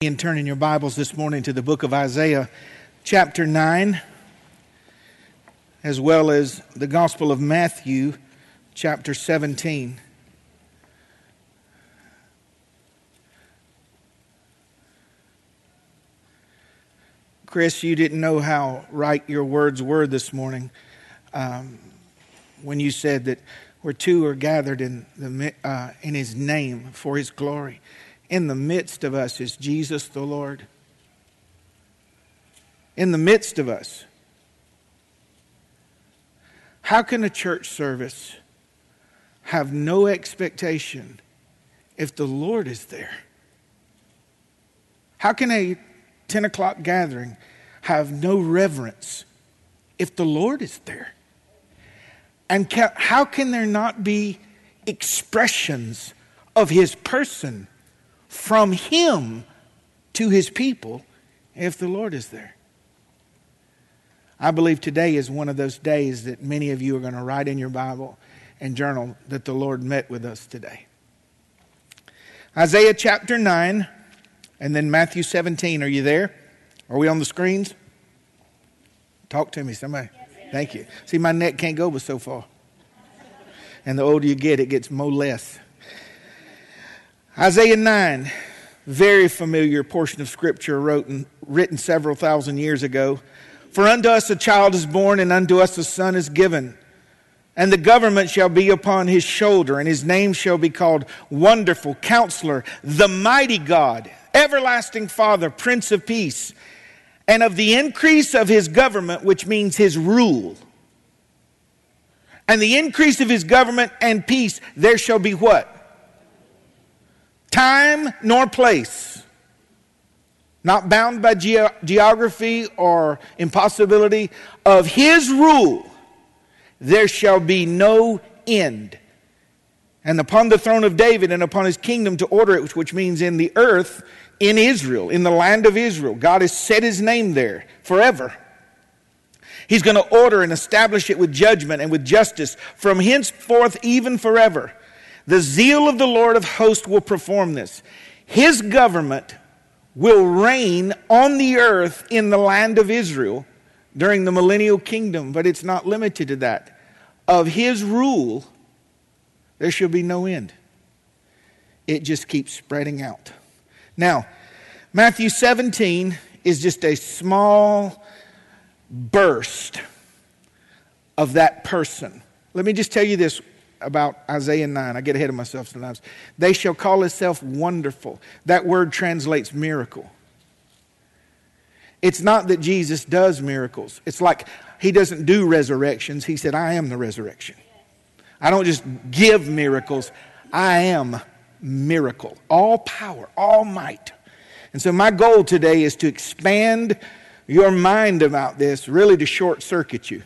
And turning your Bibles this morning to the book of Isaiah, chapter 9, as well as the Gospel of Matthew, chapter 17. Chris, you didn't know how right your words were this morning um, when you said that where two are gathered in, the, uh, in his name for his glory in the midst of us is Jesus the Lord. In the midst of us. How can a church service have no expectation if the Lord is there? How can a 10 o'clock gathering have no reverence if the Lord is there? And how can there not be expressions of his person from him to his people if the Lord is there. I believe today is one of those days that many of you are going to write in your Bible and journal that the Lord met with us today. Isaiah chapter 9 and then Matthew 17. Are you there? Are we on the screens? Talk to me, somebody. Thank you. See, my neck can't go but so far. And the older you get, it gets more less. Isaiah 9, very familiar portion of Scripture wrote and written several thousand years ago. For unto us a child is born, and unto us a son is given. And the government shall be upon his shoulder, and his name shall be called Wonderful Counselor, the Mighty God, Everlasting Father, Prince of Peace. And of the increase of his government, which means his rule, and the increase of his government and peace, there shall be what? Time nor place, not bound by ge- geography or impossibility, of his rule, there shall be no end. And upon the throne of David and upon his kingdom to order it, which means in the earth, in Israel, in the land of Israel. God has set his name there forever. He's going to order and establish it with judgment and with justice from henceforth, even forever. The zeal of the Lord of hosts will perform this. His government will reign on the earth in the land of Israel during the millennial kingdom, but it's not limited to that. Of his rule, there shall be no end. It just keeps spreading out. Now, Matthew 17 is just a small burst of that person. Let me just tell you this about Isaiah 9. I get ahead of myself sometimes. They shall call itself wonderful. That word translates miracle. It's not that Jesus does miracles. It's like he doesn't do resurrections. He said, I am the resurrection. I don't just give miracles, I am miracle. All power, all might. And so my goal today is to expand your mind about this, really to short circuit you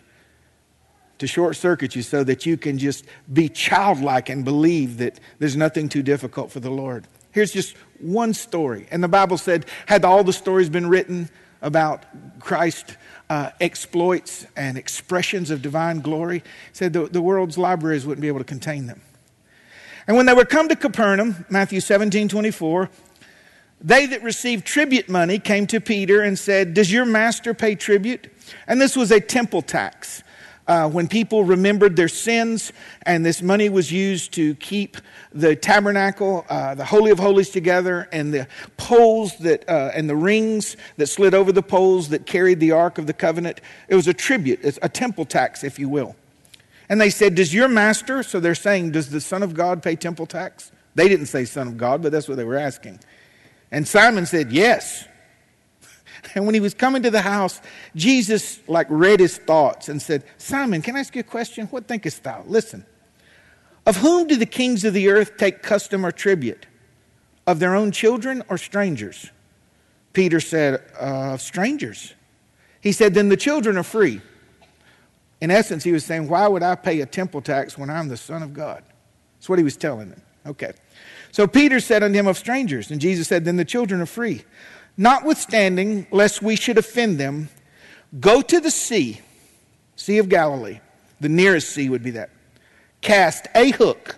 to short circuit you so that you can just be childlike and believe that there's nothing too difficult for the Lord. Here's just one story. And the Bible said, had all the stories been written about Christ uh, exploits and expressions of divine glory, said the, the world's libraries wouldn't be able to contain them. And when they were come to Capernaum, Matthew 17 24, they that received tribute money came to Peter and said, Does your master pay tribute? And this was a temple tax uh, when people remembered their sins, and this money was used to keep the tabernacle, uh, the Holy of Holies together, and the poles that, uh, and the rings that slid over the poles that carried the Ark of the Covenant. It was a tribute, a temple tax, if you will. And they said, Does your master, so they're saying, Does the Son of God pay temple tax? They didn't say Son of God, but that's what they were asking. And Simon said, Yes. And when he was coming to the house, Jesus like read his thoughts and said, Simon, can I ask you a question? What thinkest thou? Listen. Of whom do the kings of the earth take custom or tribute? Of their own children or strangers? Peter said, uh, strangers. He said, then the children are free. In essence, he was saying, why would I pay a temple tax when I'm the Son of God? That's what he was telling them. Okay. So Peter said unto him, of strangers. And Jesus said, then the children are free. Notwithstanding, lest we should offend them, go to the sea, Sea of Galilee. The nearest sea would be that. Cast a hook.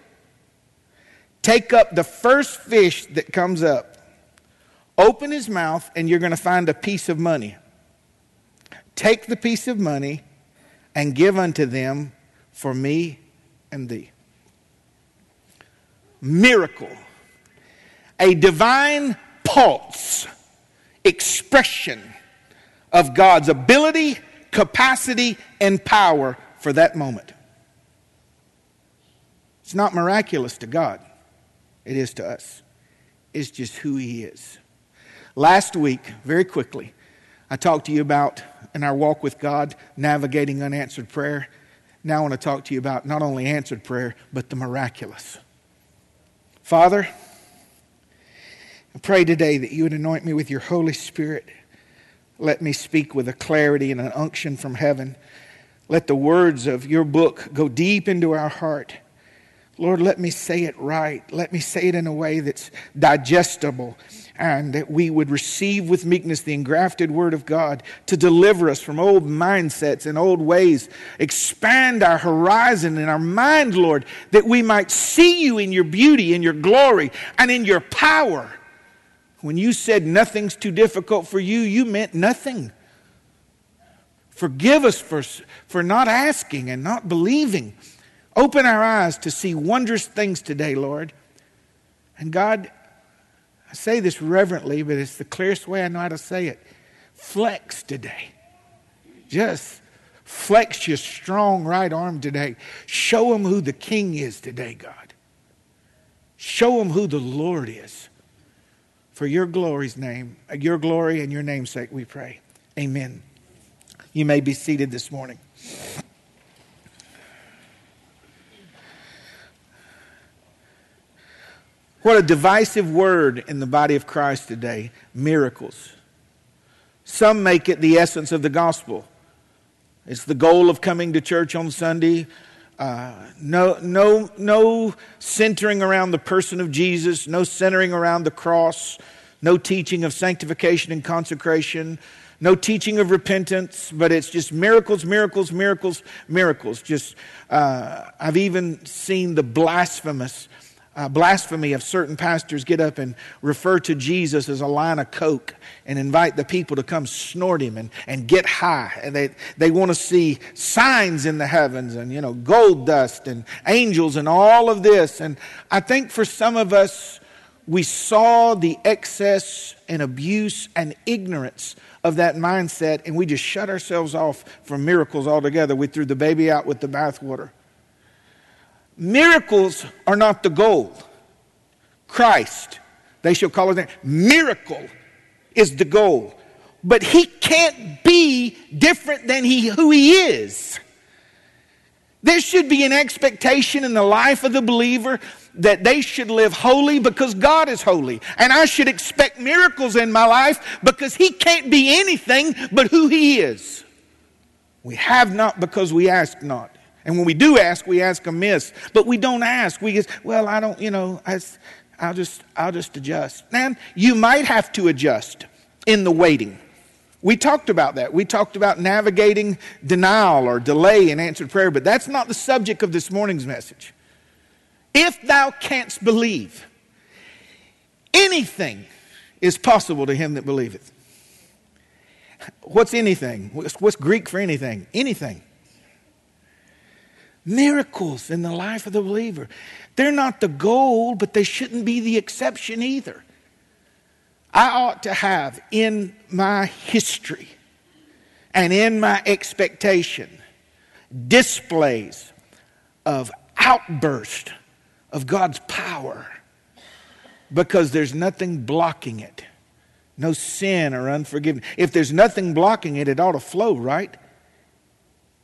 Take up the first fish that comes up. Open his mouth, and you're going to find a piece of money. Take the piece of money and give unto them for me and thee. Miracle. A divine pulse, expression of God's ability, capacity, and power for that moment. It's not miraculous to God, it is to us. It's just who He is. Last week, very quickly, I talked to you about in our walk with God navigating unanswered prayer. Now I want to talk to you about not only answered prayer, but the miraculous. Father, I pray today that you would anoint me with your Holy Spirit. Let me speak with a clarity and an unction from heaven. Let the words of your book go deep into our heart. Lord, let me say it right. Let me say it in a way that's digestible and that we would receive with meekness the engrafted word of God to deliver us from old mindsets and old ways. Expand our horizon and our mind, Lord, that we might see you in your beauty, in your glory, and in your power. When you said nothing's too difficult for you, you meant nothing. Forgive us for, for not asking and not believing. Open our eyes to see wondrous things today, Lord. And God, I say this reverently, but it's the clearest way I know how to say it. Flex today. Just flex your strong right arm today. Show them who the king is today, God. Show them who the Lord is. For your glory's name, your glory and your namesake, we pray. Amen. You may be seated this morning. What a divisive word in the body of Christ today miracles. Some make it the essence of the gospel. It's the goal of coming to church on Sunday. Uh, no, no, no centering around the person of Jesus, no centering around the cross, no teaching of sanctification and consecration, no teaching of repentance, but it's just miracles, miracles, miracles, miracles. Just, uh, I've even seen the blasphemous uh, blasphemy of certain pastors get up and refer to Jesus as a line of coke and invite the people to come snort him and, and get high. And they, they want to see signs in the heavens and, you know, gold dust and angels and all of this. And I think for some of us, we saw the excess and abuse and ignorance of that mindset and we just shut ourselves off from miracles altogether. We threw the baby out with the bathwater. Miracles are not the goal. Christ, they shall call it miracle is the goal. But he can't be different than he, who he is. There should be an expectation in the life of the believer that they should live holy because God is holy. And I should expect miracles in my life because he can't be anything but who he is. We have not because we ask not. And when we do ask, we ask amiss. But we don't ask. We just, well, I don't, you know, I, I'll just, I'll just adjust. Man, you might have to adjust in the waiting. We talked about that. We talked about navigating denial or delay in answered prayer, but that's not the subject of this morning's message. If thou canst believe, anything is possible to him that believeth. What's anything? What's Greek for anything? Anything miracles in the life of the believer. They're not the goal, but they shouldn't be the exception either. I ought to have in my history and in my expectation displays of outburst of God's power because there's nothing blocking it. No sin or unforgiveness. If there's nothing blocking it, it ought to flow, right?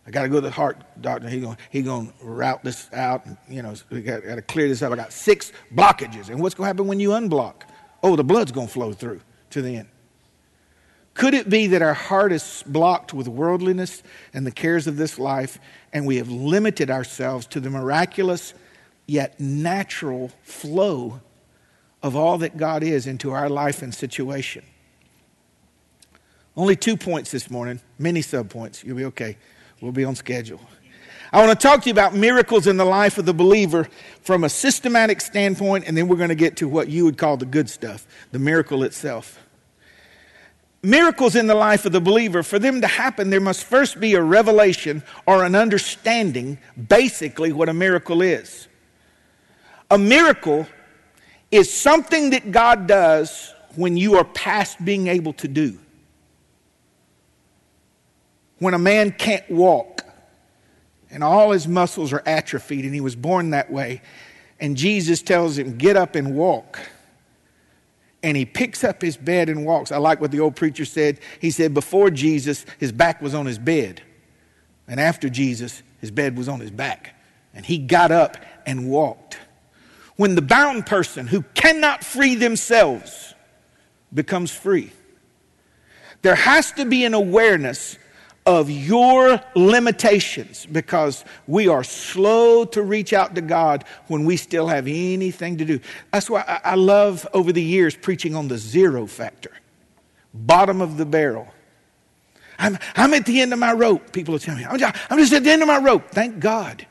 I got to go to the heart doctor. He's going he to route this out. And, you know, we got, got to clear this up. I got six blockages. And what's going to happen when you unblock? Oh, the blood's going to flow through to the end. Could it be that our heart is blocked with worldliness and the cares of this life, and we have limited ourselves to the miraculous yet natural flow of all that God is into our life and situation? Only two points this morning, many subpoints. You'll be okay. We'll be on schedule. I want to talk to you about miracles in the life of the believer from a systematic standpoint, and then we're going to get to what you would call the good stuff, the miracle itself. Miracles in the life of the believer, for them to happen, there must first be a revelation or an understanding, basically, what a miracle is. A miracle is something that God does when you are past being able to do. When a man can't walk and all his muscles are atrophied and he was born that way, and Jesus tells him, Get up and walk. And he picks up his bed and walks. I like what the old preacher said. He said, Before Jesus, his back was on his bed. And after Jesus, his bed was on his back. And he got up and walked. When the bound person who cannot free themselves becomes free. There has to be an awareness of your limitations because we are slow to reach out to God when we still have anything to do. That's why I love over the years preaching on the zero factor, bottom of the barrel. I'm, I'm at the end of my rope. People will tell me, I'm just, I'm just at the end of my rope. Thank God.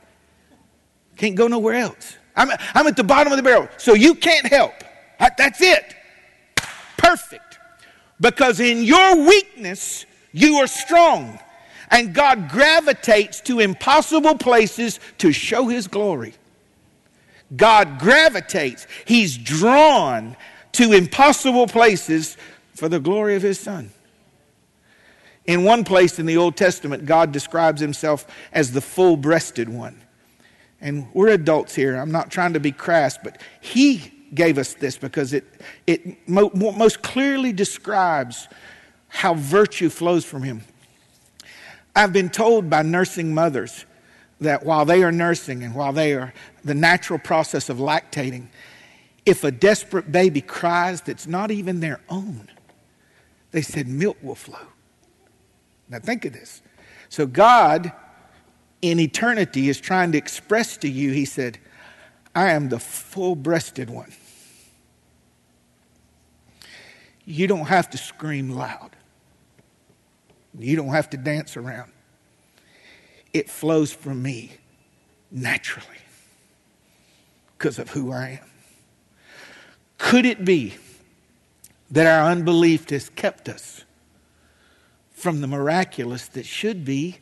Can't go nowhere else. I'm, I'm at the bottom of the barrel. So you can't help. That's it perfect because in your weakness, you are strong. And God gravitates to impossible places to show His glory. God gravitates, He's drawn to impossible places for the glory of His Son. In one place in the Old Testament, God describes Himself as the full breasted one. And we're adults here. I'm not trying to be crass, but He gave us this because it, it mo- most clearly describes how virtue flows from him. I've been told by nursing mothers that while they are nursing and while they are the natural process of lactating, if a desperate baby cries that's not even their own, they said milk will flow. Now think of this. So God in eternity is trying to express to you, He said, I am the full breasted one. You don't have to scream loud, you don't have to dance around. It flows from me naturally because of who I am. Could it be that our unbelief has kept us from the miraculous that should be?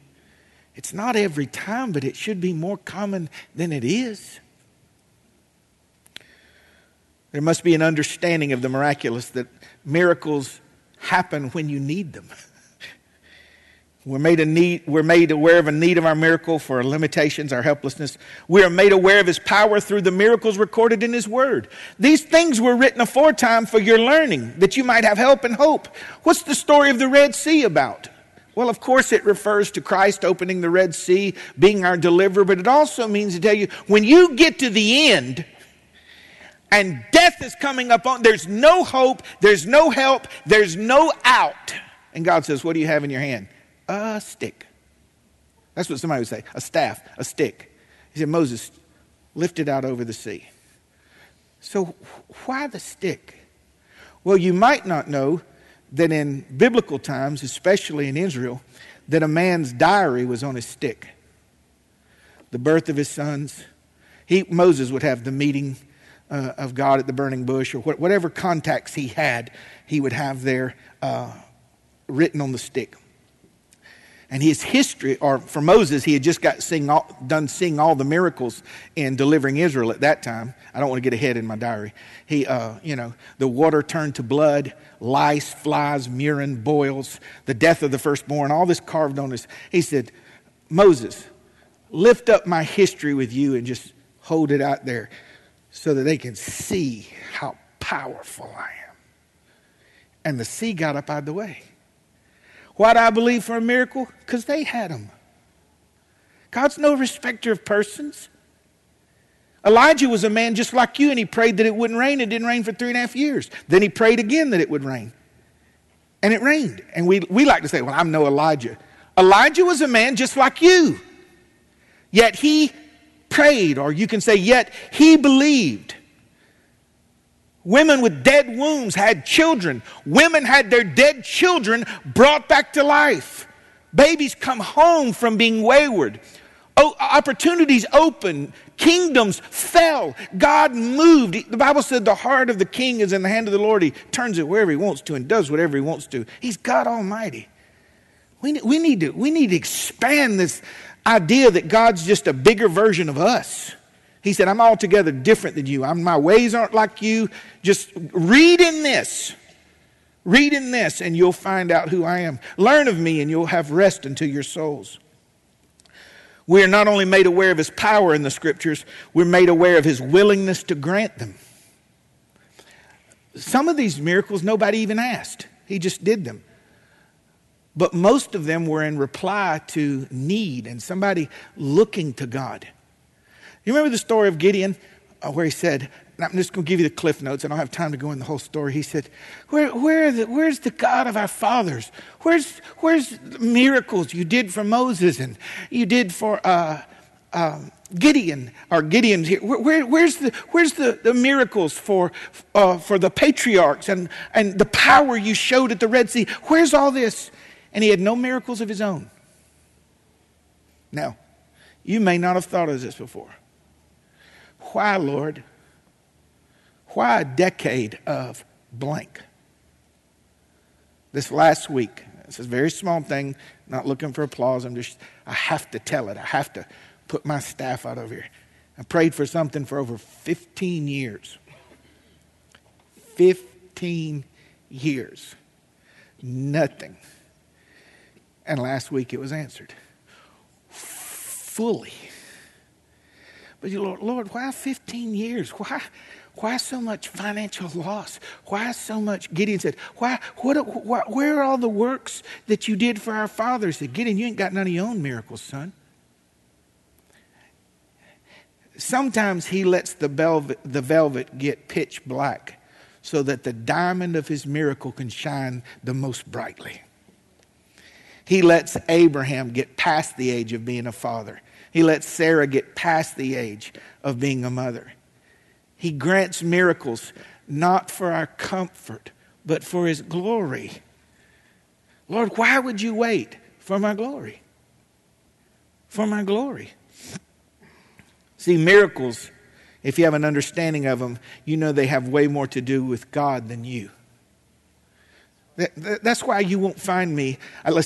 It's not every time, but it should be more common than it is. There must be an understanding of the miraculous that miracles happen when you need them. We're made, need, we're made aware of a need of our miracle for our limitations, our helplessness. We are made aware of His power through the miracles recorded in His Word. These things were written aforetime for your learning, that you might have help and hope. What's the story of the Red Sea about? Well, of course, it refers to Christ opening the Red Sea, being our deliverer, but it also means to tell you when you get to the end, and death is coming up on there's no hope there's no help there's no out and god says what do you have in your hand a stick. That's what somebody would say a staff a stick. He said moses lift it out over the sea. So why the stick? Well you might not know that in biblical times especially in israel that a man's diary was on his stick. The birth of his sons. He, moses would have the meeting uh, of God at the burning bush, or whatever contacts he had, he would have there uh, written on the stick. And his history, or for Moses, he had just got seeing all, done seeing all the miracles in delivering Israel at that time. I don't want to get ahead in my diary. He, uh, you know, the water turned to blood, lice, flies, murrain, boils, the death of the firstborn, all this carved on his. He said, Moses, lift up my history with you and just hold it out there so that they can see how powerful I am. And the sea got up out of the way. Why do I believe for a miracle? Because they had them. God's no respecter of persons. Elijah was a man just like you, and he prayed that it wouldn't rain. It didn't rain for three and a half years. Then he prayed again that it would rain. And it rained. And we, we like to say, well, I'm no Elijah. Elijah was a man just like you. Yet he prayed, or you can say, yet he believed. Women with dead wombs had children. Women had their dead children brought back to life. Babies come home from being wayward. opportunities opened, kingdoms fell, God moved. The Bible said the heart of the king is in the hand of the Lord. He turns it wherever he wants to and does whatever he wants to. He's God Almighty. We, we, need, to, we need to expand this idea that God's just a bigger version of us. He said, I'm altogether different than you. I'm, my ways aren't like you. Just read in this. Read in this, and you'll find out who I am. Learn of me, and you'll have rest unto your souls. We are not only made aware of his power in the scriptures, we're made aware of his willingness to grant them. Some of these miracles nobody even asked, he just did them. But most of them were in reply to need and somebody looking to God. You remember the story of Gideon uh, where he said, I'm just going to give you the cliff notes. I don't have time to go in the whole story. He said, Where, where the, Where's the God of our fathers? Where's, where's the miracles you did for Moses and you did for uh, uh, Gideon? Or Gideon's here. Where, where, where's the, where's the, the miracles for, uh, for the patriarchs and, and the power you showed at the Red Sea? Where's all this? and he had no miracles of his own. Now, you may not have thought of this before. Why, Lord? Why a decade of blank? This last week, it's a very small thing, not looking for applause. I'm just, I have to tell it. I have to put my staff out over here. I prayed for something for over 15 years. 15 years. Nothing. And last week it was answered fully. But you, Lord, Lord, why 15 years? Why, why so much financial loss? Why so much? Gideon said, why, what, what, where are all the works that you did for our fathers? Said, Gideon, you ain't got none of your own miracles, son. Sometimes he lets the velvet, the velvet get pitch black so that the diamond of his miracle can shine the most brightly. He lets Abraham get past the age of being a father. He lets Sarah get past the age of being a mother. He grants miracles not for our comfort, but for His glory. Lord, why would you wait for my glory? For my glory. See, miracles, if you have an understanding of them, you know they have way more to do with God than you. That's why you won't find me.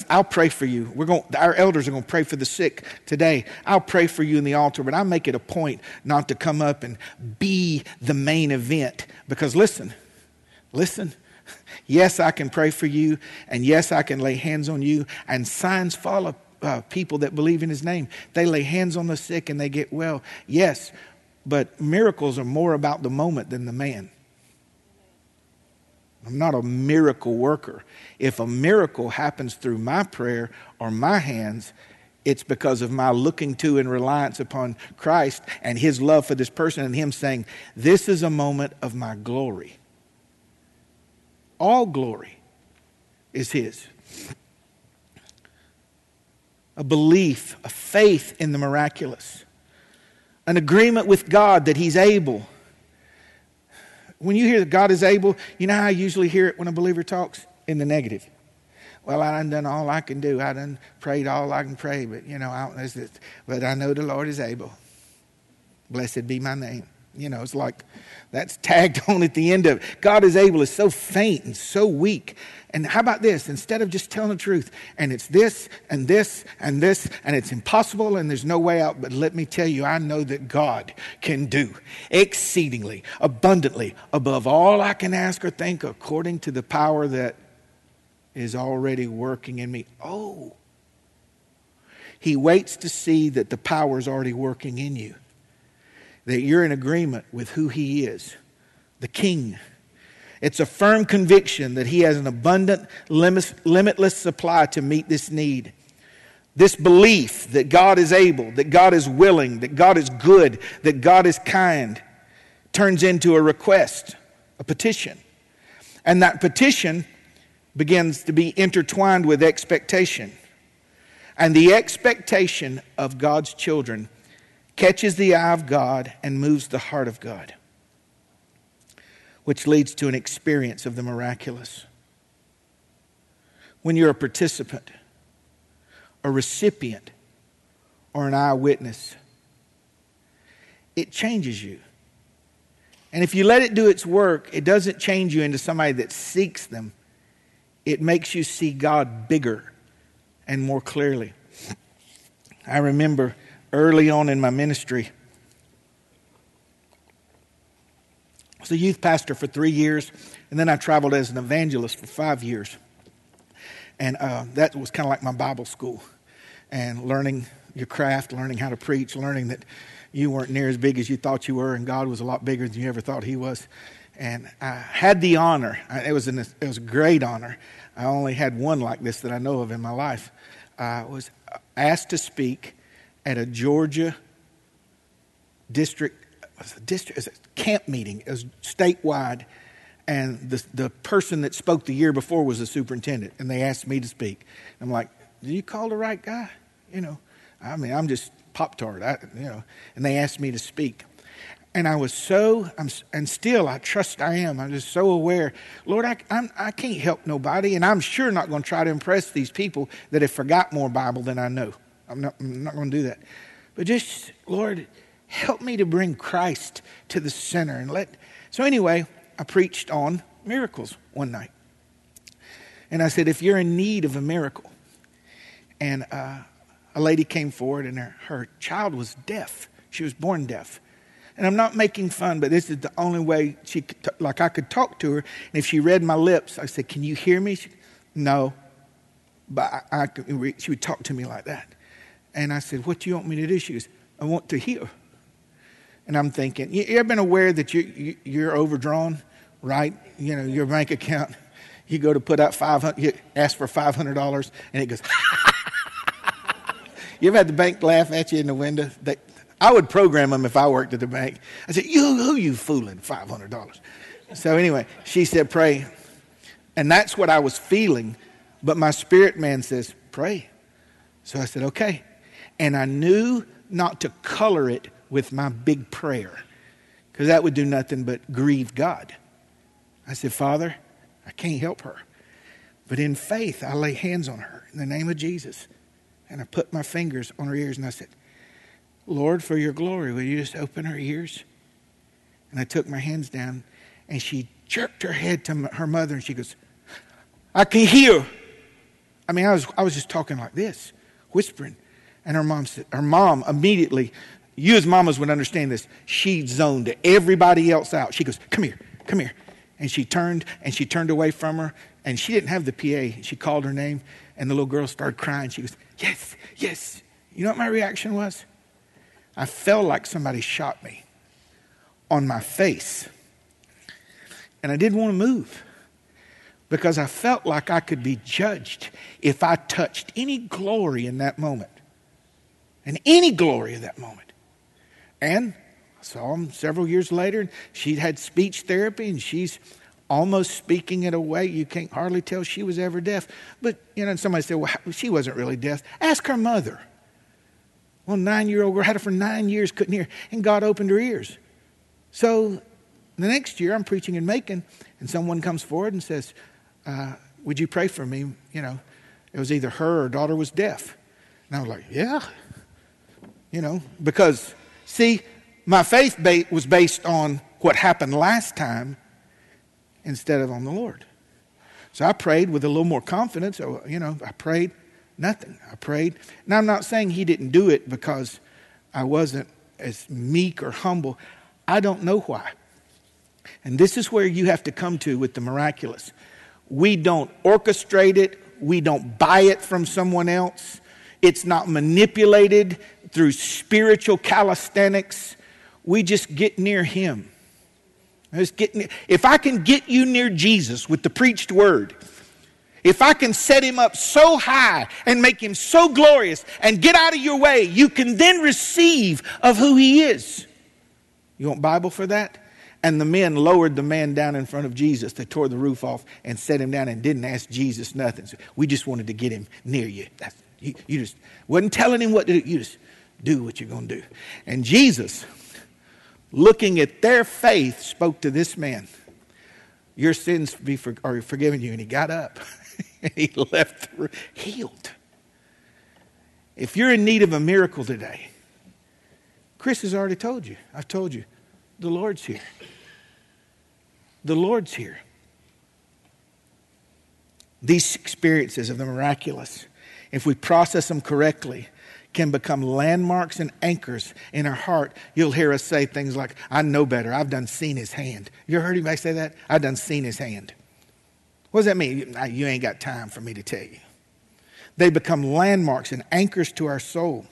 I'll pray for you. We're going, our elders are going to pray for the sick today. I'll pray for you in the altar, but I make it a point not to come up and be the main event. Because listen, listen. Yes, I can pray for you, and yes, I can lay hands on you, and signs follow uh, people that believe in His name. They lay hands on the sick and they get well. Yes, but miracles are more about the moment than the man. I'm not a miracle worker. If a miracle happens through my prayer or my hands, it's because of my looking to and reliance upon Christ and his love for this person and him saying, This is a moment of my glory. All glory is his. A belief, a faith in the miraculous, an agreement with God that he's able when you hear that God is able, you know how I usually hear it when a believer talks? In the negative. Well, I done done all I can do. I done prayed all I can pray, but you know, I don't know. but I know the Lord is able. Blessed be my name. You know, it's like that's tagged on at the end of it. God is able is so faint and so weak. And how about this? Instead of just telling the truth, and it's this and this and this, and it's impossible and there's no way out, but let me tell you, I know that God can do exceedingly, abundantly, above all I can ask or think, according to the power that is already working in me. Oh, He waits to see that the power is already working in you that you're in agreement with who He is, the King. It's a firm conviction that He has an abundant, limitless supply to meet this need. This belief that God is able, that God is willing, that God is good, that God is kind, turns into a request, a petition. And that petition begins to be intertwined with expectation. And the expectation of God's children catches the eye of God and moves the heart of God, which leads to an experience of the miraculous. When you're a participant, a recipient, or an eyewitness, it changes you. And if you let it do its work, it doesn't change you into somebody that seeks them. It makes you see God bigger and more clearly. I remember early on in my ministry, I was a youth pastor for three years, and then I traveled as an evangelist for five years. And uh, that was kind of like my Bible school and learning your craft, learning how to preach, learning that you weren't near as big as you thought you were, and God was a lot bigger than you ever thought He was. And I had the honor, it was, an, it was a great honor. I only had one like this that I know of in my life. I was asked to speak at a Georgia district, a district a camp meeting, was statewide. And the, the person that spoke the year before was the superintendent, and they asked me to speak. I'm like, "Do you call the right guy?" You know, I mean, I'm just Pop Tart, you know. And they asked me to speak. And I was so, I'm, and still I trust I am. I'm just so aware. Lord, I, I'm, I can not help nobody, and I'm sure not going to try to impress these people that have forgot more Bible than I know. I'm not, I'm not going to do that. But just, Lord, help me to bring Christ to the center and let. So, anyway, I preached on miracles one night. And I said, if you're in need of a miracle, and uh, a lady came forward and her, her child was deaf. She was born deaf. And I'm not making fun, but this is the only way she could, t- like I could talk to her. And if she read my lips, I said, Can you hear me? She, no. But I, I could, she would talk to me like that. And I said, What do you want me to do? She goes, I want to hear. And I'm thinking, you, you ever been aware that you, you, you're overdrawn, right? You know, your bank account, you go to put out 500, you ask for $500, and it goes, You ever had the bank laugh at you in the window? They, I would program them if I worked at the bank. I said, "You, who you fooling? Five hundred dollars." So anyway, she said, "Pray," and that's what I was feeling. But my spirit man says, "Pray." So I said, "Okay," and I knew not to color it with my big prayer because that would do nothing but grieve God. I said, "Father, I can't help her." But in faith, I lay hands on her in the name of Jesus. And I put my fingers on her ears and I said, Lord, for your glory, will you just open her ears? And I took my hands down and she jerked her head to her mother and she goes, I can hear. I mean, I was, I was just talking like this, whispering. And her mom said, her mom immediately, you as mamas would understand this, she zoned everybody else out. She goes, Come here, come here. And she turned and she turned away from her and she didn't have the PA. She called her name and the little girl started crying. She goes, Yes, yes. You know what my reaction was? I felt like somebody shot me on my face. And I didn't want to move because I felt like I could be judged if I touched any glory in that moment. And any glory of that moment. And I saw him several years later, and she'd had speech therapy, and she's almost speaking in a way you can't hardly tell she was ever deaf. But, you know, somebody said, well, she wasn't really deaf. Ask her mother. Well, nine year old girl had her for nine years, couldn't hear, and God opened her ears. So the next year, I'm preaching in Macon, and someone comes forward and says, uh, Would you pray for me? You know, it was either her or daughter was deaf. And I was like, Yeah. You know, because, see, my faith was based on what happened last time instead of on the Lord. So I prayed with a little more confidence. Oh, you know, I prayed nothing. I prayed. And I'm not saying he didn't do it because I wasn't as meek or humble. I don't know why. And this is where you have to come to with the miraculous. We don't orchestrate it, we don't buy it from someone else. It's not manipulated through spiritual calisthenics. We just get near him if I can get you near Jesus with the preached word, if I can set him up so high and make him so glorious and get out of your way, you can then receive of who he is. You want Bible for that? And the men lowered the man down in front of Jesus. They tore the roof off and set him down and didn't ask Jesus nothing. So we just wanted to get him near you. you. You just wasn't telling him what to do. You just do what you're going to do. And Jesus looking at their faith, spoke to this man, Your sins be for, are forgiven you. And he got up and he left healed. If you're in need of a miracle today, Chris has already told you. I've told you. The Lord's here. The Lord's here. These experiences of the miraculous, if we process them correctly, can become landmarks and anchors in our heart. You'll hear us say things like, I know better. I've done seen his hand. You ever heard anybody say that? I've done seen his hand. What does that mean? You ain't got time for me to tell you. They become landmarks and anchors to our soul.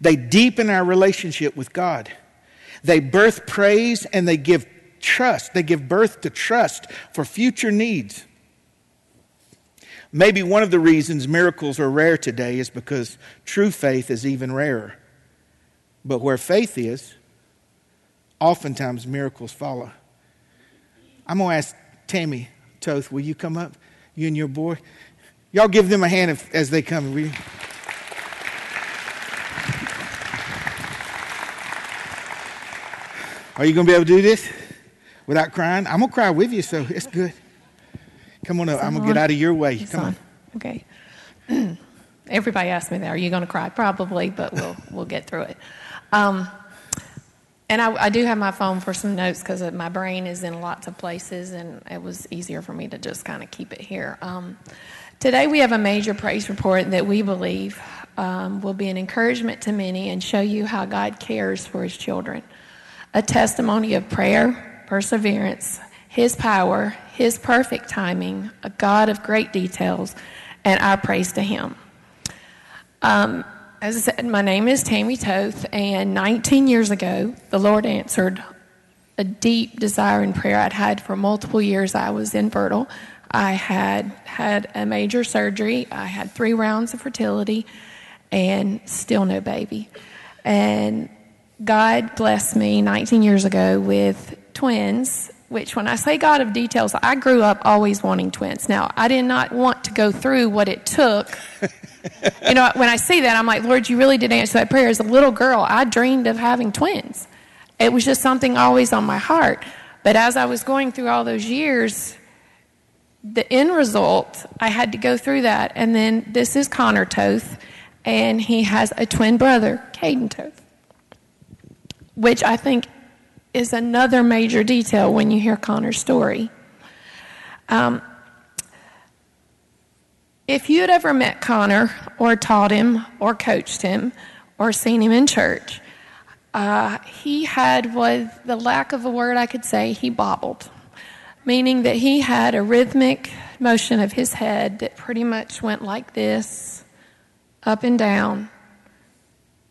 They deepen our relationship with God. They birth praise and they give trust. They give birth to trust for future needs. Maybe one of the reasons miracles are rare today is because true faith is even rarer. But where faith is, oftentimes miracles follow. I'm going to ask Tammy Toth, will you come up? You and your boy? Y'all give them a hand if, as they come. Will you? Are you going to be able to do this without crying? I'm going to cry with you, so it's good. Come on up. I'm going to get out of your way. It's Come on. on. Okay. Everybody asked me that. Are you going to cry? Probably, but we'll we'll get through it. Um, and I, I, do have my phone for some notes because my brain is in lots of places, and it was easier for me to just kind of keep it here. Um, today, we have a major praise report that we believe um, will be an encouragement to many and show you how God cares for His children. A testimony of prayer, perseverance, His power, His perfect timing, a God of great details, and our praise to Him. Um, as I said, my name is Tammy Toth, and 19 years ago, the Lord answered a deep desire and prayer I'd had for multiple years. I was infertile. I had had a major surgery. I had three rounds of fertility, and still no baby. And God blessed me 19 years ago with twins which when I say God of details, I grew up always wanting twins. Now, I did not want to go through what it took. you know, when I see that, I'm like, Lord, you really did answer that prayer. As a little girl, I dreamed of having twins. It was just something always on my heart. But as I was going through all those years, the end result, I had to go through that. And then this is Connor Toth, and he has a twin brother, Caden Toth, which I think is another major detail when you hear Connor's story. Um, if you had ever met Connor or taught him or coached him or seen him in church, uh, he had, with the lack of a word I could say, he bobbled, meaning that he had a rhythmic motion of his head that pretty much went like this, up and down,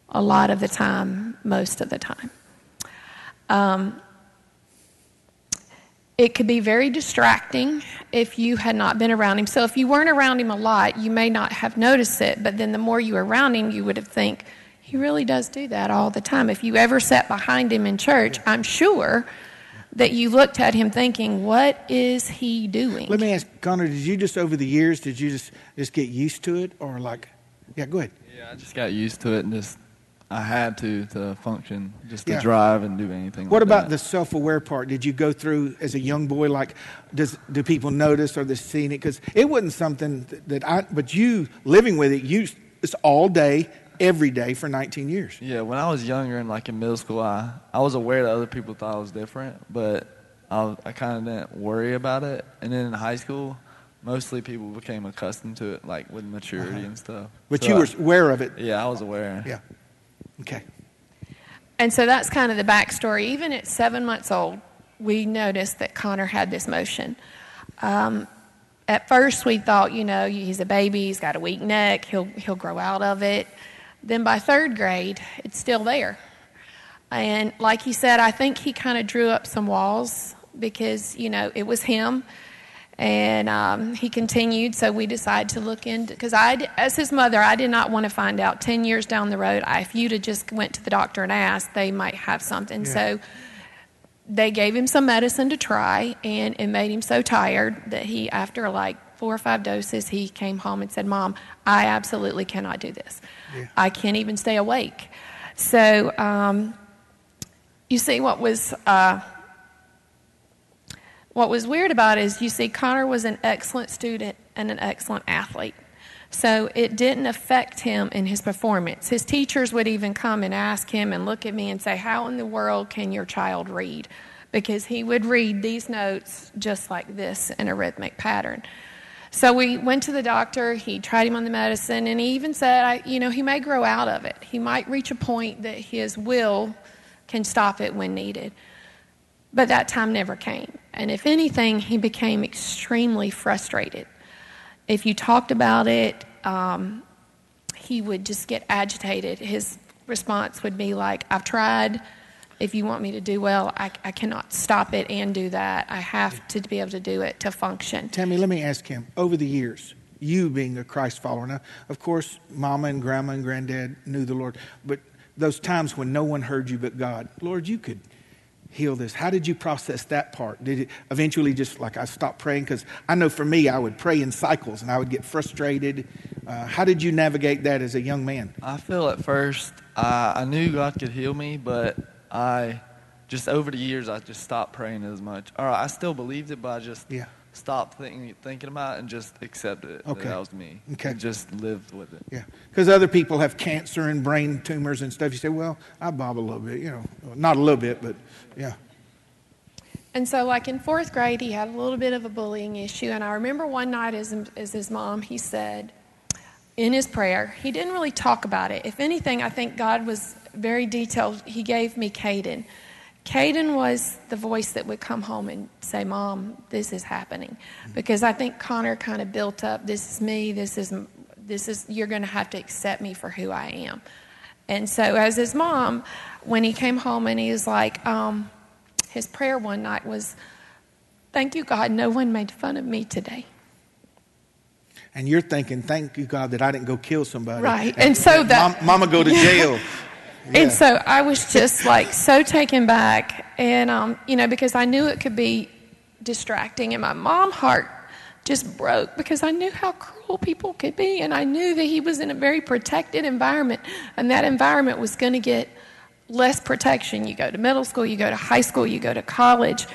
a lot of the time, most of the time. Um, it could be very distracting if you had not been around him. So if you weren't around him a lot, you may not have noticed it, but then the more you were around him, you would have think, he really does do that all the time. If you ever sat behind him in church, I'm sure that you looked at him thinking, what is he doing? Let me ask, Connor, did you just over the years, did you just, just get used to it? Or like, yeah, go ahead. Yeah, I just got used to it and just I had to to function, just to Yeah. drive and do anything. What like about that. the self-aware part? Did you go through as a young boy? Like, does do people notice or they seeing it? Because it wasn't something that, that I. But you living with it, you it's all day, every day for 19 years. Yeah, when I was younger and like in middle school, I I was aware that other people thought I was different, but I I kind of didn't worry about it. And then in high school, mostly people became accustomed to it, like with maturity and stuff. Uh-huh. But So you I- were aware of it. Yeah, I was aware. Yeah. Okay. And so that's kind of the backstory. Even at seven months old, we noticed that Connor had this motion. Um, at first, we thought, you know, he's a baby, he's got a weak neck, he'll, he'll grow out of it. Then by third grade, it's still there. And like he said, I think he kind of drew up some walls because, you know, it was him. And um, he continued, so we decided to look into because I, as his mother, I did not want to find out ten years down the road. I, if you'd have just went to the doctor and asked, they might have something. Yeah. So they gave him some medicine to try, and it made him so tired that he, after like four or five doses, he came home and said, "Mom, I absolutely cannot do this. Yeah. I can't even stay awake." So um, you see, what was uh, what was weird about it is you see Connor was an excellent student and an excellent athlete. So it didn't affect him in his performance. His teachers would even come and ask him and look at me and say, How in the world can your child read? Because he would read these notes just like this in a rhythmic pattern. So we went to the doctor. He tried him on the medicine, and he even said, I, you know, he may grow out of it. He might reach a point that his will can stop it when needed. But that time never came. And if anything, he became extremely frustrated. If you talked about it, um, he would just get agitated. His response would be like, I've tried. If you want me to do well, I, I cannot stop it and do that. I have to be able to do it to function. Tammy, let me ask him over the years, you being a Christ follower, now, of course, mama and grandma and granddad knew the Lord, but those times when no one heard you but God, Lord, you could heal this? How did you process that part? Did it eventually just like I stopped praying? Because I know for me, I would pray in cycles and I would get frustrated. Uh, how did you navigate that as a young man? I feel at first uh, I knew God could heal me, but I just over the years I just stopped praying as much. Or I still believed it, but I just yeah. Stopped thinking thinking about it and just accept it. Okay. That, that was me. Okay. And just lived with it. Yeah, because other people have cancer and brain tumors and stuff. You say, well, I bob a little bit, you know, not a little bit, but yeah. And so, like in fourth grade, he had a little bit of a bullying issue. And I remember one night, as, as his mom, he said in his prayer, he didn't really talk about it. If anything, I think God was very detailed. He gave me Caden. Caden was the voice that would come home and say, Mom, this is happening. Because I think Connor kind of built up, this is me, this is, this is, you're going to have to accept me for who I am. And so, as his mom, when he came home and he was like, um, his prayer one night was, Thank you, God, no one made fun of me today. And you're thinking, Thank you, God, that I didn't go kill somebody. Right. And, and so that. Mom, mama go to jail. Yeah. And so I was just like so taken back. And, um, you know, because I knew it could be distracting. And my mom heart just broke because I knew how cruel people could be. And I knew that he was in a very protected environment. And that environment was going to get less protection. You go to middle school, you go to high school, you go to college.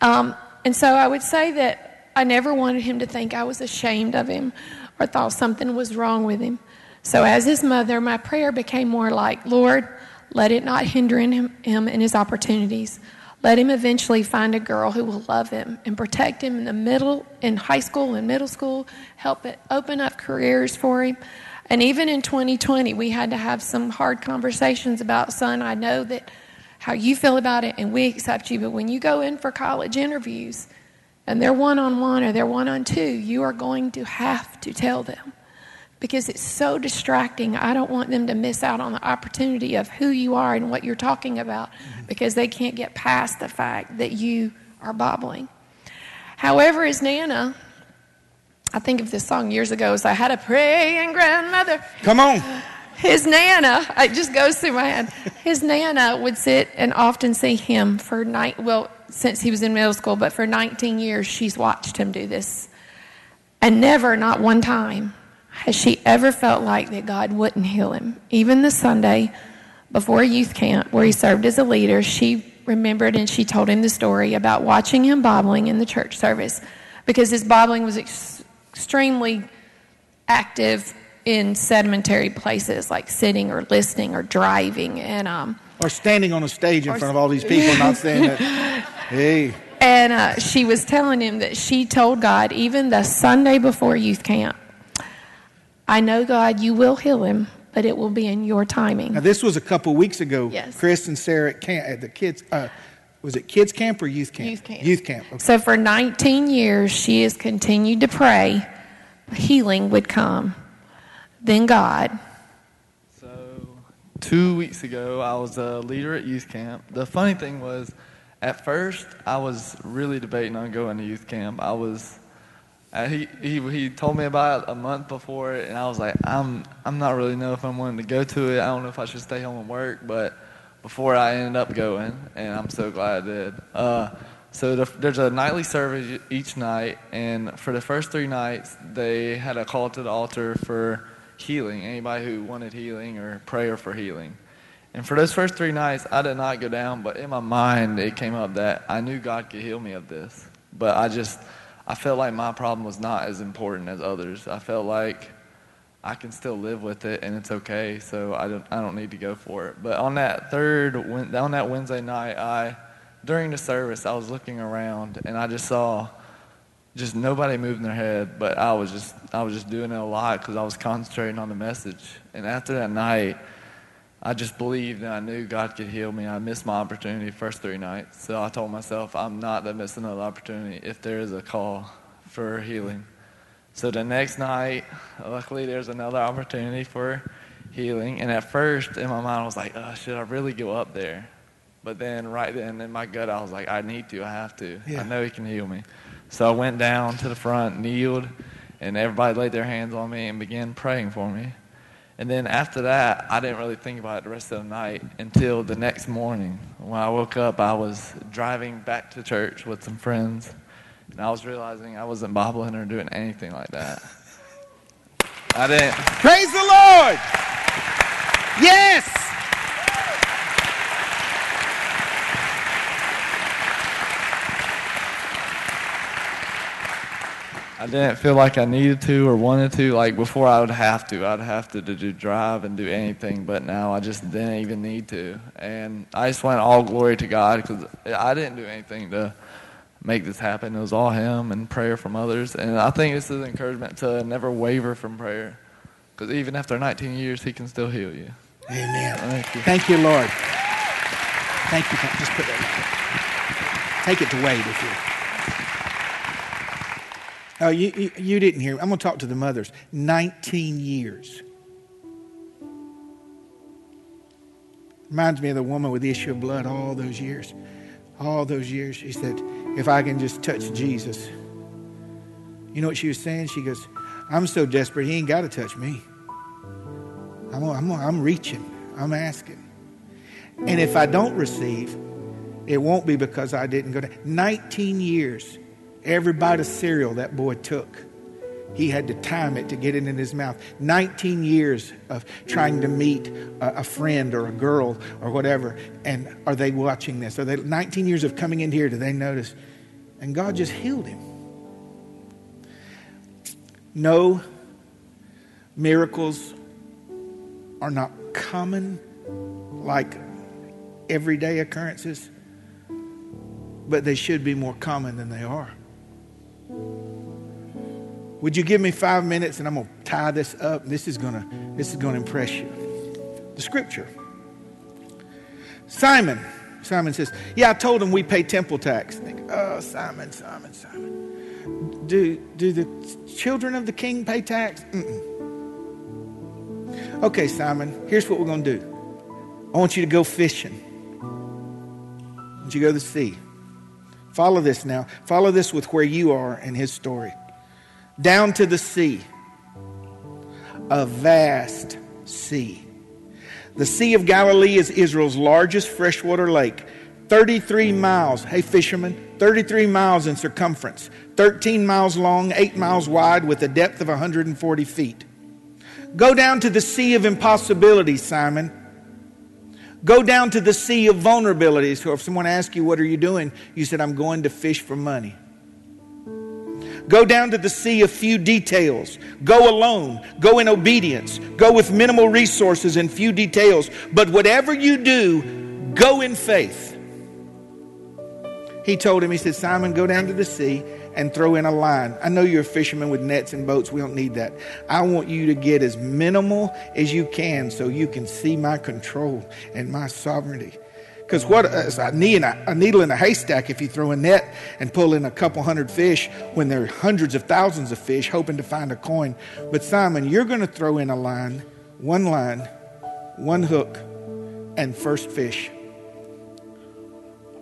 Um, and so I would say that I never wanted him to think I was ashamed of him or thought something was wrong with him. So, as his mother, my prayer became more like, Lord, let it not hinder him, him in his opportunities. Let him eventually find a girl who will love him and protect him in the middle, in high school and middle school, help it open up careers for him. And even in 2020, we had to have some hard conversations about, son, I know that how you feel about it and we accept you, but when you go in for college interviews and they're one on one or they're one on two, you are going to have to tell them because it's so distracting. I don't want them to miss out on the opportunity of who you are and what you're talking about mm-hmm. because they can't get past the fact that you are bobbling. However, as Nana, I think of this song years ago. as I had a praying grandmother. Come on. His nana, it just goes through my head. His nana would sit and often see him for night. Well, since he was in middle school, but for 19 years, she's watched him do this, and never, not one time, has she ever felt like that God wouldn't heal him. Even the Sunday before youth camp, where he served as a leader, she remembered and she told him the story about watching him bobbling in the church service because his bobbling was. Ex- extremely active in sedimentary places like sitting or listening or driving and um, or standing on a stage in front of all these people not saying that hey and uh, she was telling him that she told god even the sunday before youth camp i know god you will heal him but it will be in your timing now this was a couple weeks ago yes. chris and sarah at, camp, at the kids uh, was it kids camp or youth camp? Youth camp. Youth camp. Okay. So for 19 years, she has continued to pray healing would come. Then God. So two weeks ago, I was a leader at youth camp. The funny thing was, at first, I was really debating on going to youth camp. I was. Uh, he, he he told me about it a month before, and I was like, I'm I'm not really know if I'm wanting to go to it. I don't know if I should stay home and work, but before I ended up going, and I'm so glad I did. Uh, so the, there's a nightly service each night, and for the first three nights, they had a call to the altar for healing, anybody who wanted healing or prayer for healing. And for those first three nights, I did not go down, but in my mind, it came up that I knew God could heal me of this. But I just, I felt like my problem was not as important as others. I felt like I can still live with it and it's okay, so I don't I don't need to go for it. But on that third on that Wednesday night, I during the service I was looking around and I just saw just nobody moving their head, but I was just I was just doing it a lot because I was concentrating on the message. And after that night, I just believed and I knew God could heal me. I missed my opportunity first three nights, so I told myself I'm not going to miss another opportunity if there is a call for healing. So the next night, luckily, there's another opportunity for healing. And at first, in my mind, I was like, oh, should I really go up there? But then, right then, in my gut, I was like, I need to. I have to. Yeah. I know He can heal me. So I went down to the front, kneeled, and everybody laid their hands on me and began praying for me. And then after that, I didn't really think about it the rest of the night until the next morning. When I woke up, I was driving back to church with some friends and I was realizing I wasn't bobbling or doing anything like that. I didn't. Praise the Lord! Yes! I didn't feel like I needed to or wanted to. Like before, I would have to. I'd have to, to do drive and do anything, but now I just didn't even need to. And I just want all glory to God because I didn't do anything to make this happen. It was all Him and prayer from others. And I think this is an encouragement to never waver from prayer. Because even after 19 years, He can still heal you. Amen. Thank you, Thank you Lord. Thank you. Just put that. Take it to Wade if you. Oh, you, you, you didn't hear. Me. I'm going to talk to the mothers. 19 years. Reminds me of the woman with the issue of blood all those years. All those years. She said, if I can just touch Jesus. You know what she was saying? She goes, I'm so desperate, he ain't got to touch me. I'm, I'm, I'm reaching, I'm asking. And if I don't receive, it won't be because I didn't go to 19 years, every bite of cereal that boy took, he had to time it to get it in his mouth. 19 years of trying to meet a, a, friend or a girl or whatever. And are they watching this? Are they 19 years of coming in here? Do they notice? And God just healed him. No, miracles are not common like everyday occurrences, but they should be more common than they are. Would you give me five minutes and I'm going to tie this up? This is going to this is going to impress you. The scripture. Simon, Simon says, "Yeah, I told him we pay temple tax." Think, oh, Simon, Simon, Simon. Do do the children of the king pay tax? Mm-mm. Okay, Simon. Here's what we're going to do. I want you to go fishing. I want you to go to the sea. Follow this now. Follow this with where you are in his story down to the sea, a vast sea. The Sea of Galilee is Israel's largest freshwater lake, 33 miles. Hey, fishermen, 33 miles in circumference, 13 miles long, 8 miles wide, with a depth of 140 feet. Go down to the Sea of Impossibilities, Simon. Go down to the Sea of Vulnerabilities. So if someone asks you, What are you doing? You said, I'm going to fish for money. Go down to the sea of few details. Go alone. Go in obedience. Go with minimal resources and few details. But whatever you do, go in faith. He told him, He said, Simon, go down to the sea and throw in a line. I know you're a fisherman with nets and boats. We don't need that. I want you to get as minimal as you can so you can see my control and my sovereignty. Because what uh, is a needle in a haystack if you throw a net and pull in a couple hundred fish when there are hundreds of thousands of fish hoping to find a coin. But Simon, you're going to throw in a line, one line, one hook, and first fish.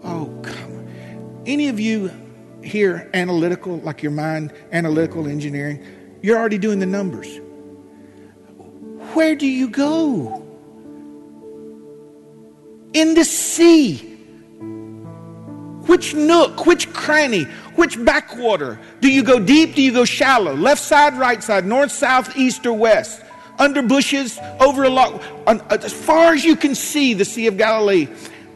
Oh, come on. Any of you here analytical, like your mind, analytical engineering, you're already doing the numbers. Where do you go? in the sea. Which nook, which cranny, which backwater? Do you go deep? Do you go shallow? Left side, right side, north, south, east, or west? Under bushes, over a lot, uh, as far as you can see the Sea of Galilee.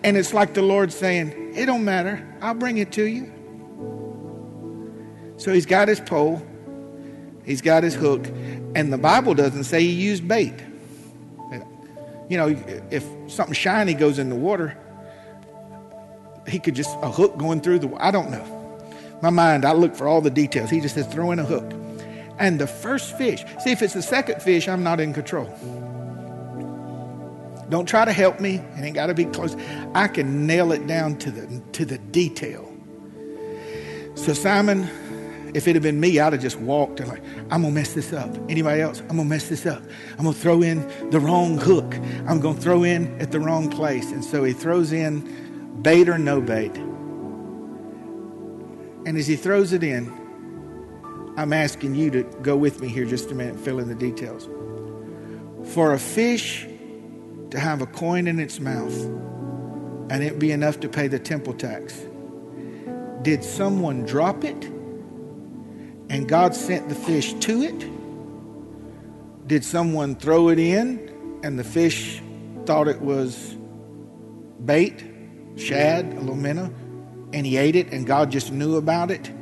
And it's like the Lord saying, It don't matter. I'll bring it to you. So he's got his pole, he's got his hook, and the Bible doesn't say he used bait. You know, if something shiny goes in the water, he could just, a hook going through the, I don't know. My mind, I look for all the details. He just says, throw in a hook. And the first fish, see, if it's the second fish, I'm not in control. Don't try to help me. It ain't got to be close. I can nail it down to the, to the detail. So, Simon, if it had been me, I'd have just walked and like, I'm gonna mess this up. Anybody else? I'm gonna mess this up. I'm gonna throw in the wrong hook. I'm gonna throw in at the wrong place. And so he throws in bait or no bait. And as he throws it in, I'm asking you to go with me here just a minute, and fill in the details. For a fish to have a coin in its mouth and it be enough to pay the temple tax. Did someone drop it and God sent the fish to it? Did someone throw it in and the fish thought it was bait, shad, a little minnow, and he ate it and God just knew about it?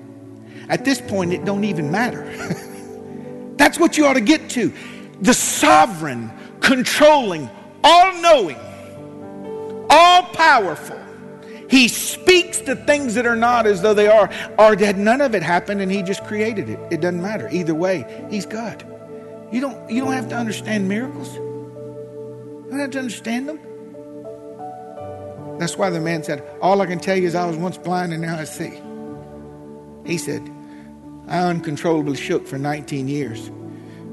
At this point, it don't even matter. That's what you ought to get to. The sovereign, controlling, all knowing, all powerful. He speaks to things that are not as though they are, or that none of it happened and he just created it. It doesn't matter. Either way, he's God. You don't, you don't have to understand miracles. You don't have to understand them. That's why the man said, All I can tell you is I was once blind and now I see. He said, I uncontrollably shook for 19 years.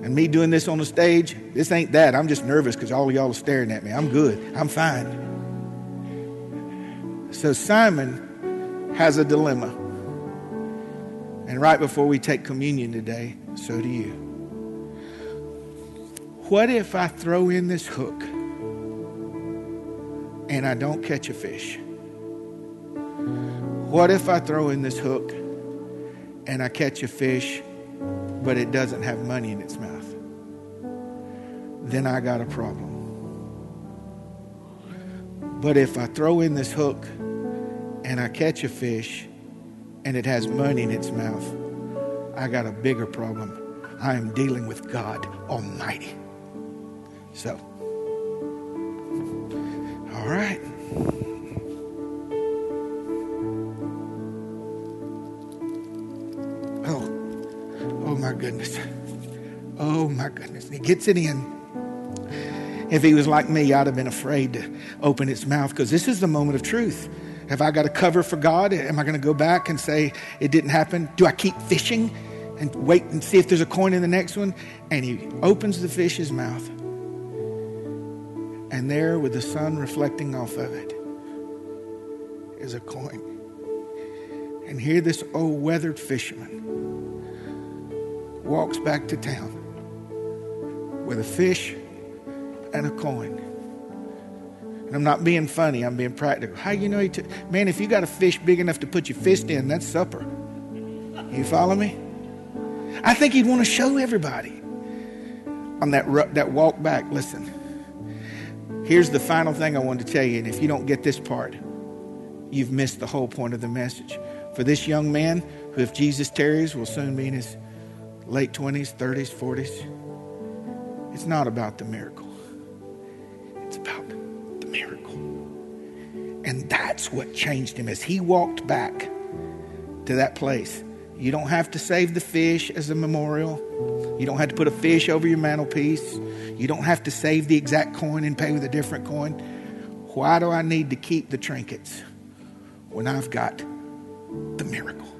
And me doing this on the stage, this ain't that. I'm just nervous because all y'all are staring at me. I'm good. I'm fine. So Simon has a dilemma. And right before we take communion today, so do you. What if I throw in this hook and I don't catch a fish? What if I throw in this hook and I catch a fish but it doesn't have money in its mouth, then I got a problem. But if I throw in this hook and I catch a fish and it has money in its mouth, I got a bigger problem. I am dealing with God Almighty. So, all right. Oh, oh my goodness. Oh my goodness. He gets it in. If he was like me, I'd have been afraid to open its mouth because this is the moment of truth. Have I got a cover for God? Am I going to go back and say it didn't happen? Do I keep fishing and wait and see if there's a coin in the next one? And he opens the fish's mouth. And there, with the sun reflecting off of it, is a coin. And here, this old weathered fisherman walks back to town with a fish and a coin. And I'm not being funny, I'm being practical. How you know he took, man, if you got a fish big enough to put your fist in, that's supper. You follow me? I think he'd want to show everybody on that, that walk back. Listen, here's the final thing I wanted to tell you, and if you don't get this part, you've missed the whole point of the message. For this young man, who, if Jesus tarries, will soon be in his late 20s, 30s, 40s. It's not about the miracle, And that's what changed him as he walked back to that place. You don't have to save the fish as a memorial. You don't have to put a fish over your mantelpiece. You don't have to save the exact coin and pay with a different coin. Why do I need to keep the trinkets when I've got the miracle?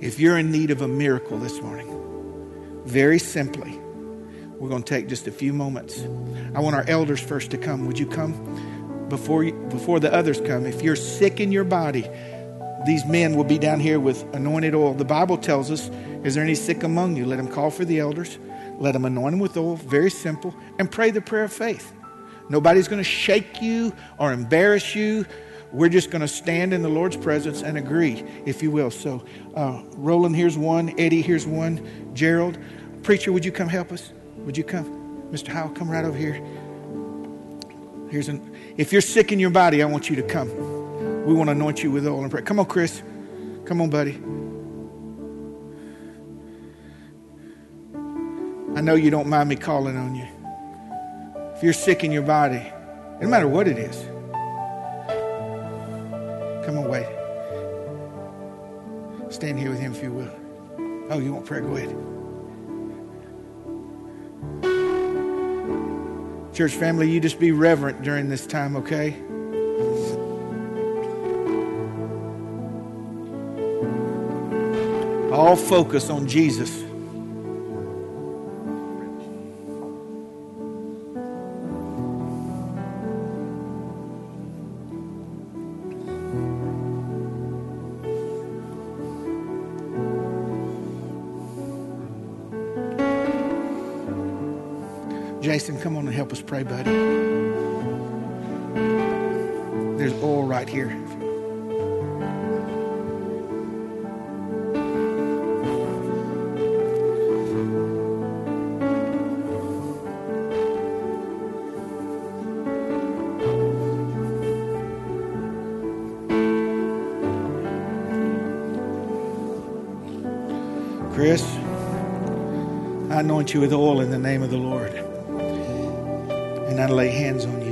If you're in need of a miracle this morning, very simply, we're going to take just a few moments. I want our elders first to come. Would you come before you, before the others come? If you're sick in your body, these men will be down here with anointed oil. The Bible tells us, is there any sick among you? Let them call for the elders. Let them anoint them with oil. Very simple. And pray the prayer of faith. Nobody's going to shake you or embarrass you. We're just going to stand in the Lord's presence and agree, if you will. So, uh, Roland, here's one. Eddie, here's one. Gerald, preacher, would you come help us? Would you come? Mr. Howell, come right over here. Here's an. If you're sick in your body, I want you to come. We want to anoint you with oil and prayer. Come on, Chris. Come on, buddy. I know you don't mind me calling on you. If you're sick in your body, no matter what it is, come on, wait. Stand here with him if you will. Oh, you want prayer? Go ahead. Church family, you just be reverent during this time, okay? All focus on Jesus. Pray, buddy. There's oil right here. Chris, I anoint you with oil in the name of the Lord. And I lay hands on you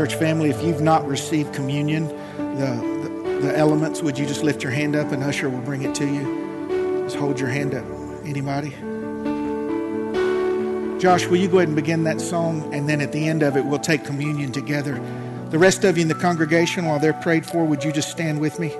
Church family, if you've not received communion, the, the, the elements, would you just lift your hand up and usher will bring it to you? Just hold your hand up. Anybody? Josh, will you go ahead and begin that song? And then at the end of it, we'll take communion together. The rest of you in the congregation, while they're prayed for, would you just stand with me?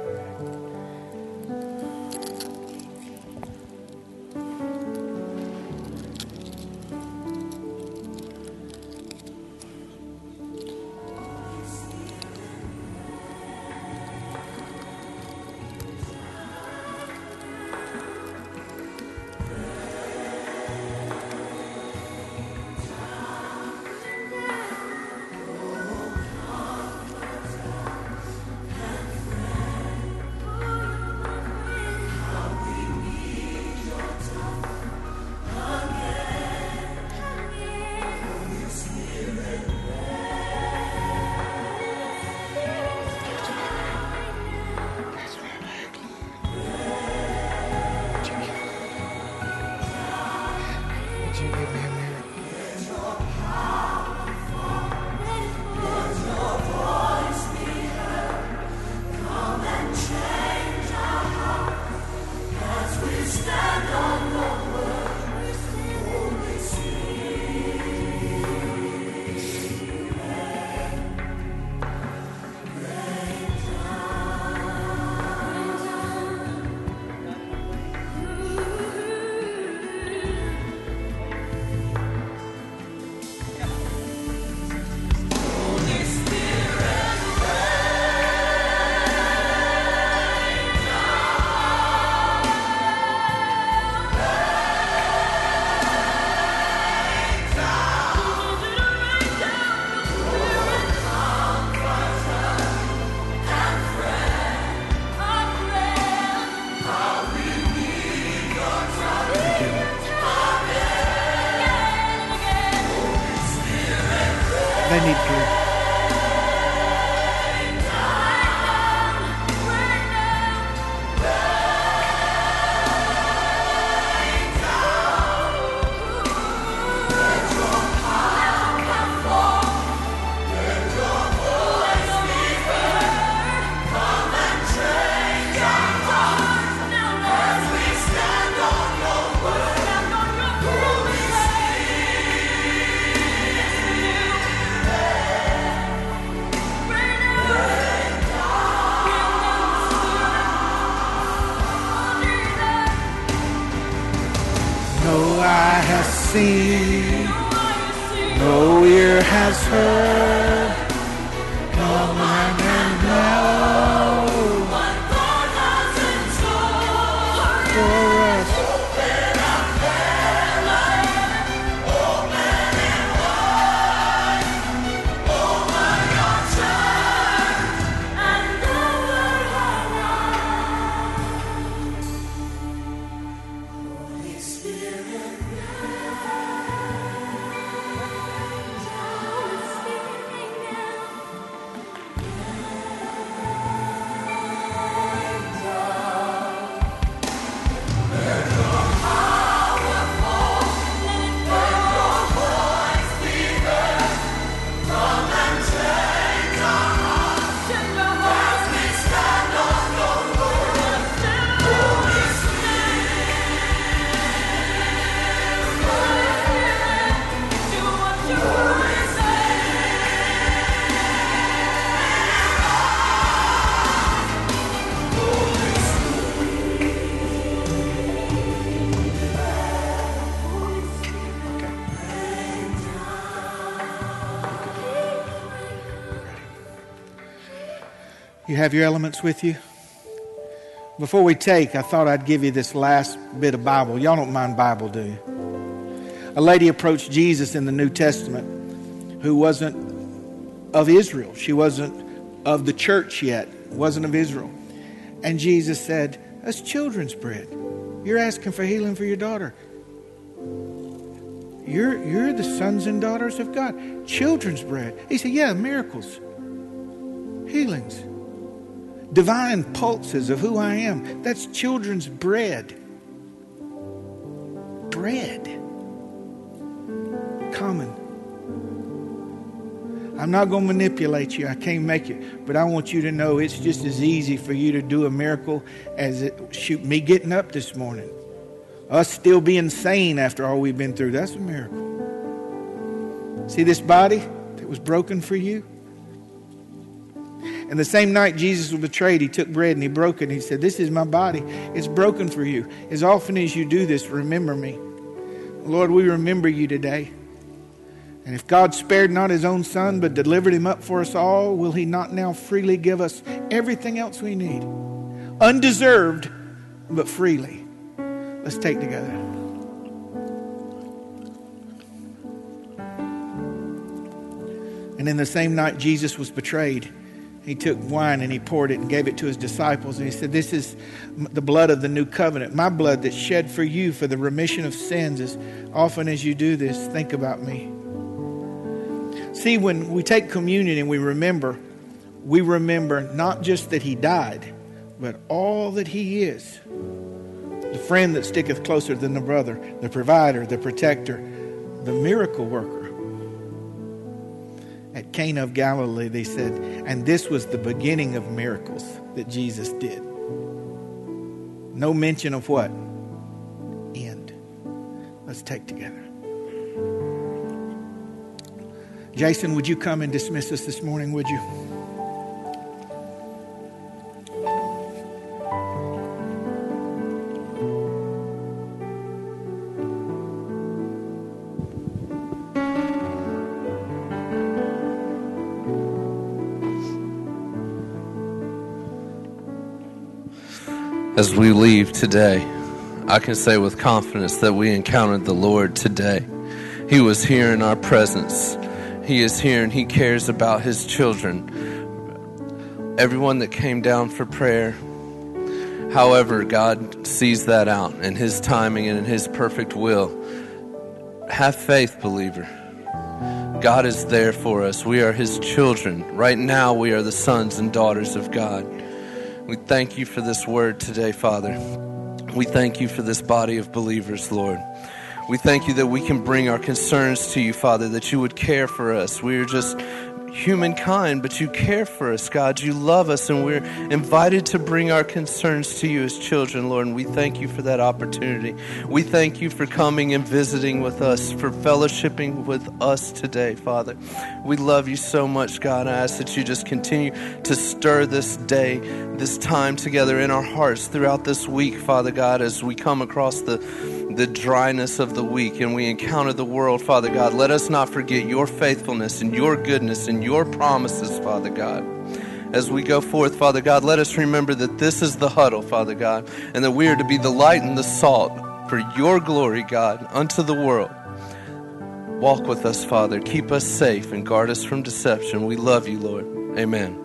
Have your elements with you? Before we take, I thought I'd give you this last bit of Bible. Y'all don't mind Bible, do you? A lady approached Jesus in the New Testament who wasn't of Israel. She wasn't of the church yet, wasn't of Israel. And Jesus said, That's children's bread. You're asking for healing for your daughter. You're, you're the sons and daughters of God. Children's bread. He said, Yeah, miracles, healings divine pulses of who I am. That's children's bread. Bread. Common. I'm not going to manipulate you. I can't make it. But I want you to know it's just as easy for you to do a miracle as it, shoot, me getting up this morning. Us still being sane after all we've been through. That's a miracle. See this body that was broken for you? And the same night Jesus was betrayed, he took bread and he broke it. And he said, This is my body. It's broken for you. As often as you do this, remember me. Lord, we remember you today. And if God spared not his own son, but delivered him up for us all, will he not now freely give us everything else we need? Undeserved, but freely. Let's take together. And in the same night Jesus was betrayed, he took wine and he poured it and gave it to his disciples. And he said, This is the blood of the new covenant, my blood that's shed for you for the remission of sins. As often as you do this, think about me. See, when we take communion and we remember, we remember not just that he died, but all that he is the friend that sticketh closer than the brother, the provider, the protector, the miracle worker at Cana of Galilee, they said, and this was the beginning of miracles that Jesus did. No mention of what? End. Let's take together. Jason, would you come and dismiss us this morning, would you? As we leave today, I can say with confidence that we encountered the Lord today. He was here in our presence. He is here and He cares about His children. Everyone that came down for prayer, however, God sees that out in His timing and in His perfect will. Have faith, believer. God is there for us. We are His children. Right now, we are the sons and daughters of God. We thank you for this word today, Father. We thank you for this body of believers, Lord. We thank you that we can bring our concerns to you, Father, that you would care for us. We are just humankind, but you care for us, God. You love us, and we're invited to bring our concerns to you as children, Lord. And we thank you for that opportunity. We thank you for coming and visiting with us, for fellowshipping with us today, Father. We love you so much, God. I ask that you just continue to stir this day, this time together in our hearts throughout this week, Father God, as we come across the the dryness of the week and we encounter the world, Father God, let us not forget your faithfulness and your goodness and your promises, Father God. As we go forth, Father God, let us remember that this is the huddle, Father God, and that we are to be the light and the salt for your glory, God, unto the world. Walk with us, Father. Keep us safe and guard us from deception. We love you, Lord. Amen.